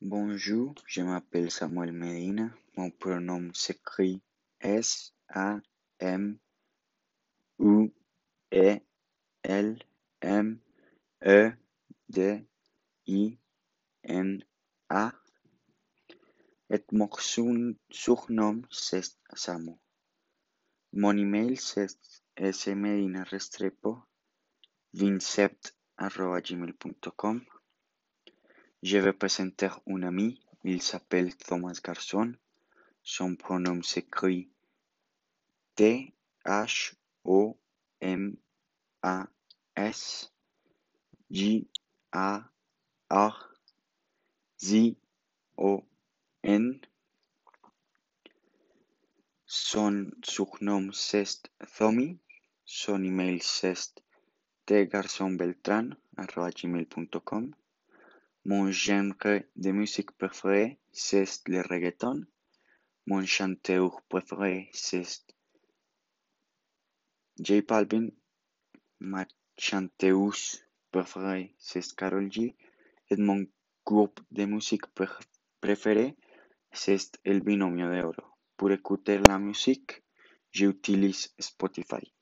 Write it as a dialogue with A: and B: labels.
A: Bonjour, je m'appelle Samuel Medina. Mon prénom s'écrit S A M U E E et mon surnom c'est Samu. Mon email c'est smedinarestrepo 27@gmail.com. Je vais présenter un ami, il s'appelle Thomas Garçon. Son pronom s'écrit T H O M A S J A R Z O N. Son surnom c'est Thomy. Son email c'est tgarçonbeltran@gmail.com. Mon genre de musique préféré, c'est le reggaeton. Mon chanteur préféré, c'est J Balvin. Ma chanteuse préférée, c'est Karol G. Et mon groupe de musique préféré, c'est El Binomio de Oro. Pour écouter la musique, j'utilise Spotify.